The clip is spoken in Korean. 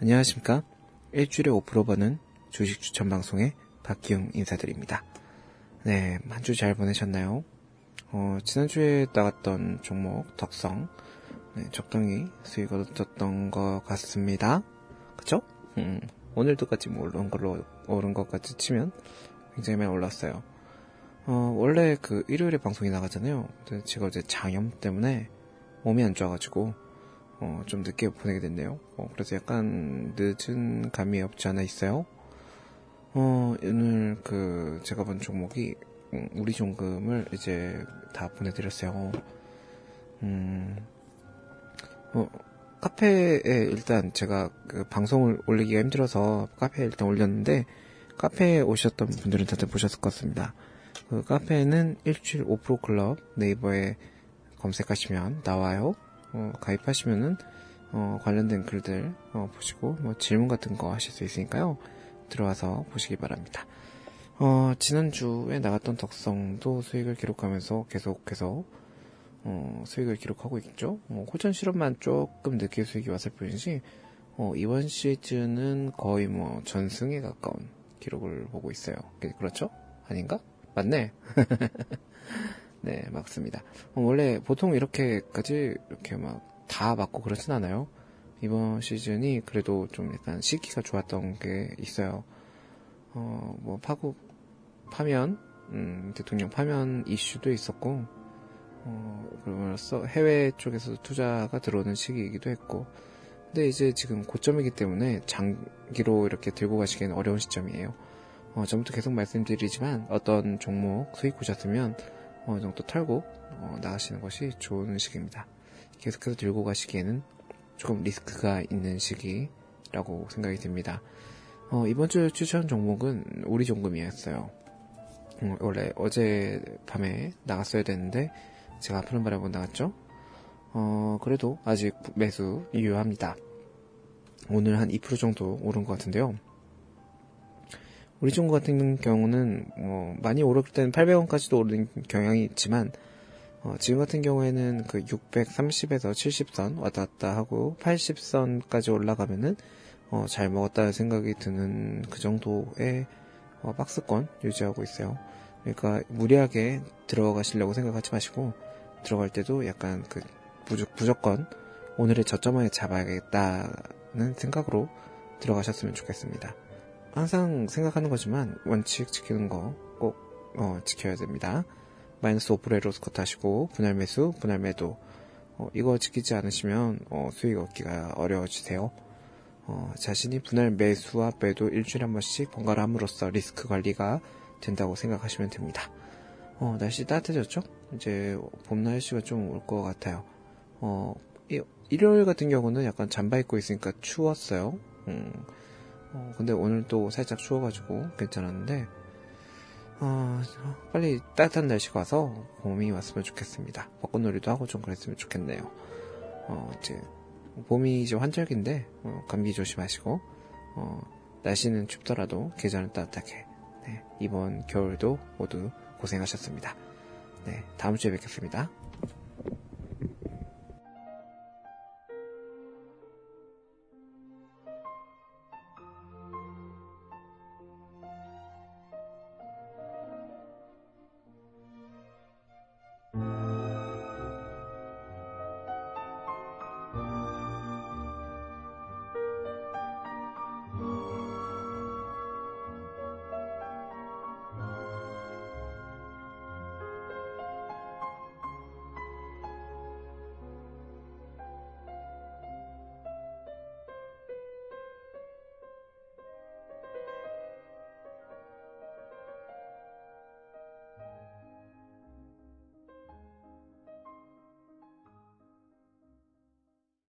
안녕하십니까. 일주일에 5% 버는 주식 추천 방송의 박기용 인사드립니다. 네, 한 주 잘 보내셨나요? 어, 지난주에 나갔던 종목, 덕성, 네, 적당히 수익을 얻었던 것 같습니다. 그쵸? 음, 오늘도 같이 뭐 오른 걸로, 오른 것 같이 치면 굉장히 많이 올랐어요. 어, 원래 그 일요일에 방송이 나가잖아요. 근데 제가 어제 장염 때문에 몸이 안 좋아가지고, 어, 좀 늦게 보내게 됐네요. 어, 그래서 약간 늦은 감이 없지 않아 있어요. 어, 오늘 그, 제가 본 종목이, 음, 우리 종금을 이제 다 보내드렸어요. 음, 어, 카페에 일단 제가 그 방송을 올리기가 힘들어서 카페에 일단 올렸는데, 카페에 오셨던 분들은 다들 보셨을 것 같습니다. 그 카페에는 일주일 5% 클럽 네이버에 검색하시면 나와요. 어, 가입하시면은 어, 관련된 글들 어, 보시고 뭐 질문 같은 거 하실 수 있으니까요. 들어와서 보시기 바랍니다. 어, 지난주에 나갔던 덕성도 수익을 기록하면서 계속해서 어, 수익을 기록하고 있죠. 어, 호전 실험만 조금 늦게 수익이 왔을 뿐이지 어, 이번 시즌은 거의 뭐 전승에 가까운 기록을 보고 있어요. 그렇죠? 아닌가? 맞네. 네, 맞습니다. 어, 원래 보통 이렇게까지 이렇게 막 다 맞고 그렇진 않아요. 이번 시즌이 그래도 좀 약간 시기가 좋았던 게 있어요. 어, 뭐 파국 파면, 음, 대통령 파면 이슈도 있었고, 어, 그러면서 해외 쪽에서 투자가 들어오는 시기이기도 했고, 근데 이제 지금 고점이기 때문에 장기로 이렇게 들고 가시기에는 어려운 시점이에요. 어, 전부터 계속 말씀드리지만 어떤 종목 수익 보셨으면 어느 정도 털고 어, 나가시는 것이 좋은 시기입니다. 계속해서 들고 가시기에는 조금 리스크가 있는 시기라고 생각이 듭니다. 어, 이번 주 추천 종목은 우리 종금이었어요. 음, 원래 어제 밤에 나갔어야 되는데 제가 푸른 바람에 못 나갔죠. 어, 그래도 아직 매수 유효합니다. 오늘 한 2% 정도 오른 것 같은데요. 우리 중국 같은 경우는 어, 많이 오를 때는 800원까지도 오르는 경향이 있지만 어, 지금 같은 경우에는 그 630에서 70선 왔다 갔다 하고 80선까지 올라가면은 어, 잘 먹었다는 생각이 드는 그 정도의 어, 박스권 유지하고 있어요. 그러니까 무리하게 들어가시려고 생각하지 마시고 들어갈 때도 약간 그 무조, 무조건 오늘의 저점을 잡아야겠다는 생각으로 들어가셨으면 좋겠습니다. 항상 생각하는 거지만 원칙 지키는 거꼭 어, 지켜야 됩니다. 마이너스 5%의 로스컷 하시고 분할 매수, 분할 매도 어, 이거 지키지 않으시면 어, 수익 얻기가 어려워지세요. 어, 자신이 분할 매수와 매도 일주일에 한 번씩 번갈아 함으로써 리스크 관리가 된다고 생각하시면 됩니다. 어, 날씨 따뜻해졌죠? 이제 봄 날씨가 좀 올 것 같아요. 어, 일요일 같은 경우는 약간 잠바 입고 있으니까 추웠어요. 음, 어, 근데 오늘 또 살짝 추워가지고 괜찮았는데, 어, 빨리 따뜻한 날씨가 와서 봄이 왔으면 좋겠습니다. 벚꽃놀이도 하고 좀 그랬으면 좋겠네요. 어, 이제, 봄이 이제 환절기인데, 어, 감기 조심하시고, 어, 날씨는 춥더라도 계절은 따뜻하게, 네, 이번 겨울도 모두 고생하셨습니다. 네, 다음 주에 뵙겠습니다.